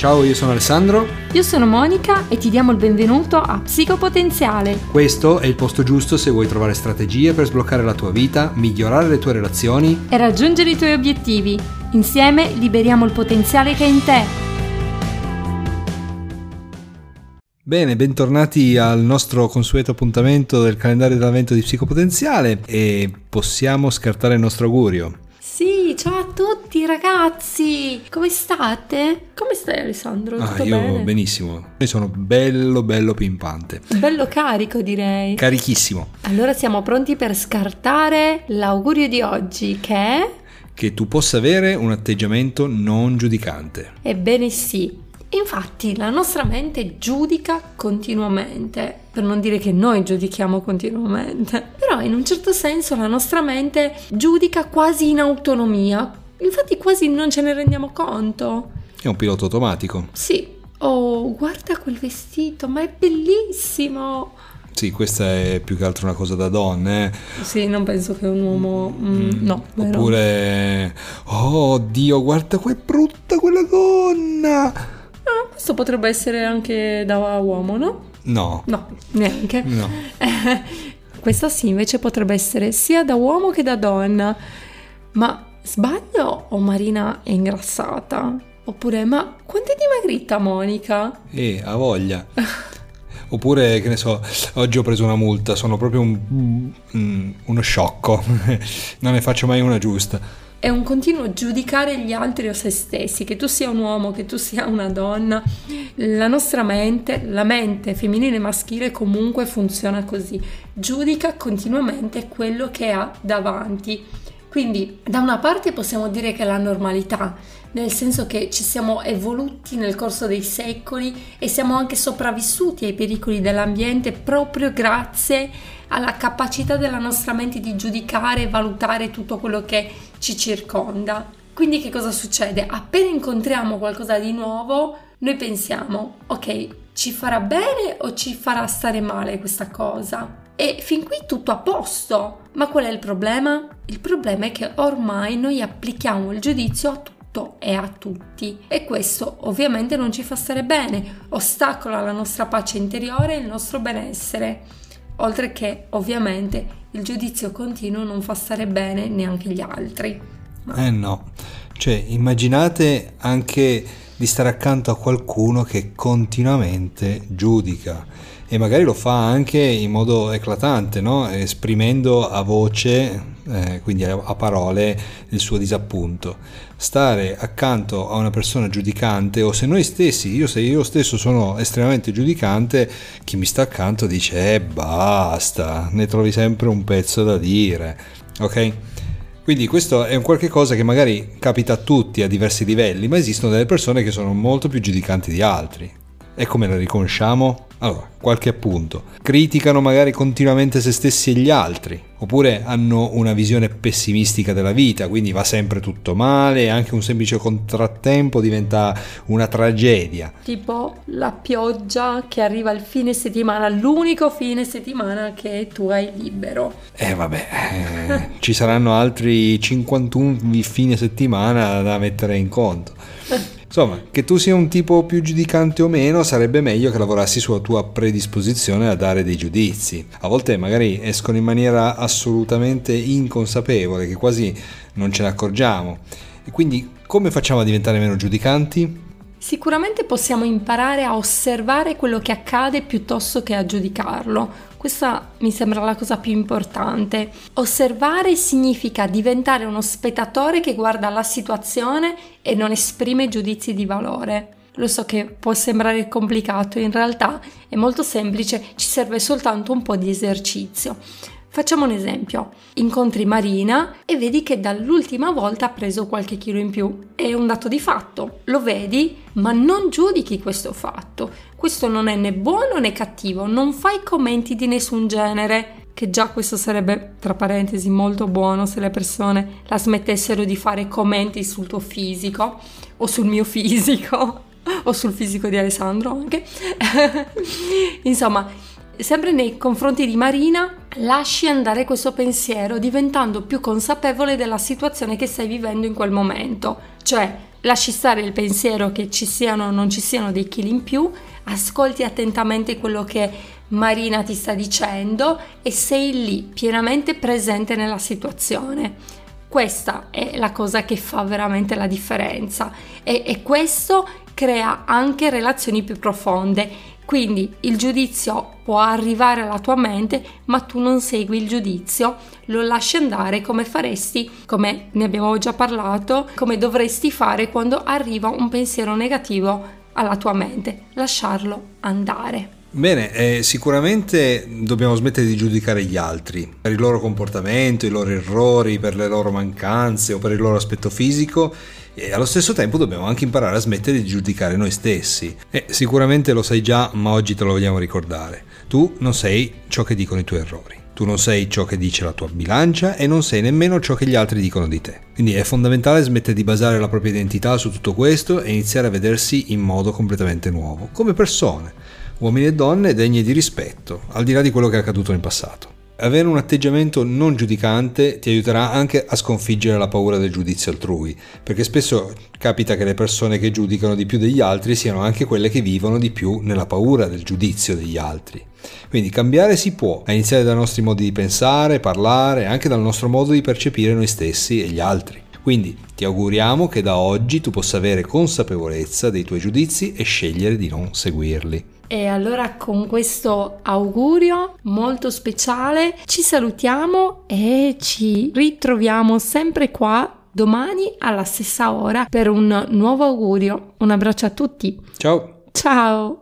Ciao, io sono Alessandro. Io sono Monica e ti diamo il benvenuto a Psicopotenziale. Questo è il posto giusto se vuoi trovare strategie per sbloccare la tua vita, migliorare le tue relazioni e raggiungere i tuoi obiettivi. Insieme liberiamo il potenziale che è in te. Bene, bentornati al nostro consueto appuntamento del calendario dell'avvento di Psicopotenziale e possiamo scartare il nostro augurio. Sì, ciao a tutti ragazzi, come state? Come stai Alessandro? Ah, Tutto ah, io bene? benissimo, io sono bello bello pimpante. Bello carico direi. Carichissimo. Allora siamo pronti per scartare l'augurio di oggi che è... Che tu possa avere un atteggiamento non giudicante. Ebbene sì, Infatti la nostra mente giudica continuamente, per non dire che noi giudichiamo continuamente, però in un certo senso la nostra mente giudica quasi in autonomia, infatti quasi non ce ne rendiamo conto. È un pilota automatico. Sì. Oh, guarda quel vestito, ma è bellissimo! Sì, questa è più che altro una cosa da donne. Eh. Sì, non penso che un uomo... Mm, mm, no. Oppure... Oh, Dio, guarda è brutta quella gonna! Questo potrebbe essere anche da uomo, no? No. No, neanche. No. questa sì, invece potrebbe essere sia da uomo che da donna. Ma sbaglio o Marina è ingrassata? Oppure, ma quanto è dimagrita Monica? Eh, ha voglia. Oppure, che ne so, oggi ho preso una multa, sono proprio un, un, uno sciocco, non ne faccio mai una giusta è un continuo giudicare gli altri o se stessi, che tu sia un uomo, che tu sia una donna, la nostra mente, la mente femminile e maschile comunque funziona così, giudica continuamente quello che ha davanti. Quindi da una parte possiamo dire che è la normalità, nel senso che ci siamo evoluti nel corso dei secoli e siamo anche sopravvissuti ai pericoli dell'ambiente proprio grazie alla capacità della nostra mente di giudicare e valutare tutto quello che ci circonda. Quindi che cosa succede? Appena incontriamo qualcosa di nuovo, noi pensiamo, ok, ci farà bene o ci farà stare male questa cosa? E fin qui tutto a posto. Ma qual è il problema? Il problema è che ormai noi applichiamo il giudizio a tutto e a tutti e questo ovviamente non ci fa stare bene, ostacola la nostra pace interiore e il nostro benessere. Oltre che ovviamente il giudizio continuo non fa stare bene neanche gli altri. Ma... Eh no, cioè immaginate anche di stare accanto a qualcuno che continuamente giudica e magari lo fa anche in modo eclatante, no? esprimendo a voce, eh, quindi a, parole, il suo disappunto. Stare accanto a una persona giudicante o se noi stessi, io se io stesso sono estremamente giudicante, chi mi sta accanto dice eh basta, ne trovi sempre un pezzo da dire, ok? Quindi questo è un qualche cosa che magari capita a tutti a diversi livelli, ma esistono delle persone che sono molto più giudicanti di altri. E come la riconosciamo? Allora, qualche appunto. Criticano magari continuamente se stessi e gli altri, oppure hanno una visione pessimistica della vita, quindi va sempre tutto male anche un semplice contrattempo diventa una tragedia. Tipo la pioggia che arriva il fine settimana, l'unico fine settimana che tu hai libero. Eh vabbè, eh, ci saranno altri 51 fine settimana da mettere in conto. Insomma, che tu sia un tipo più giudicante o meno, sarebbe meglio che lavorassi sulla tua predisposizione a dare dei giudizi. A volte magari escono in maniera assolutamente inconsapevole, che quasi non ce ne accorgiamo. E quindi come facciamo a diventare meno giudicanti? Sicuramente possiamo imparare a osservare quello che accade piuttosto che a giudicarlo. Questa mi sembra la cosa più importante. Osservare significa diventare uno spettatore che guarda la situazione e non esprime giudizi di valore. Lo so che può sembrare complicato, in realtà è molto semplice, ci serve soltanto un po' di esercizio. Facciamo un esempio. Incontri Marina e vedi che dall'ultima volta ha preso qualche chilo in più. È un dato di fatto. Lo vedi, ma non giudichi questo fatto. Questo non è né buono né cattivo. Non fai commenti di nessun genere. Che già questo sarebbe, tra parentesi, molto buono se le persone la smettessero di fare commenti sul tuo fisico o sul mio fisico o sul fisico di Alessandro anche. Insomma, sempre nei confronti di Marina, lasci andare questo pensiero diventando più consapevole della situazione che stai vivendo in quel momento. Cioè, lasci stare il pensiero che ci siano o non ci siano dei chili in più, ascolti attentamente quello che Marina ti sta dicendo e sei lì pienamente presente nella situazione. Questa è la cosa che fa veramente la differenza e, e questo crea anche relazioni più profonde. Quindi il giudizio può arrivare alla tua mente, ma tu non segui il giudizio, lo lasci andare come faresti, come ne abbiamo già parlato, come dovresti fare quando arriva un pensiero negativo alla tua mente, lasciarlo andare. Bene, eh, sicuramente dobbiamo smettere di giudicare gli altri per il loro comportamento, i loro errori, per le loro mancanze o per il loro aspetto fisico e allo stesso tempo dobbiamo anche imparare a smettere di giudicare noi stessi. E sicuramente lo sai già, ma oggi te lo vogliamo ricordare. Tu non sei ciò che dicono i tuoi errori. Tu non sei ciò che dice la tua bilancia e non sei nemmeno ciò che gli altri dicono di te. Quindi è fondamentale smettere di basare la propria identità su tutto questo e iniziare a vedersi in modo completamente nuovo, come persone uomini e donne degne di rispetto, al di là di quello che è accaduto nel passato. Avere un atteggiamento non giudicante ti aiuterà anche a sconfiggere la paura del giudizio altrui, perché spesso capita che le persone che giudicano di più degli altri siano anche quelle che vivono di più nella paura del giudizio degli altri. Quindi cambiare si può, a iniziare dai nostri modi di pensare, parlare, anche dal nostro modo di percepire noi stessi e gli altri. Quindi ti auguriamo che da oggi tu possa avere consapevolezza dei tuoi giudizi e scegliere di non seguirli. E allora con questo augurio molto speciale ci salutiamo e ci ritroviamo sempre qua domani alla stessa ora per un nuovo augurio. Un abbraccio a tutti. Ciao. Ciao.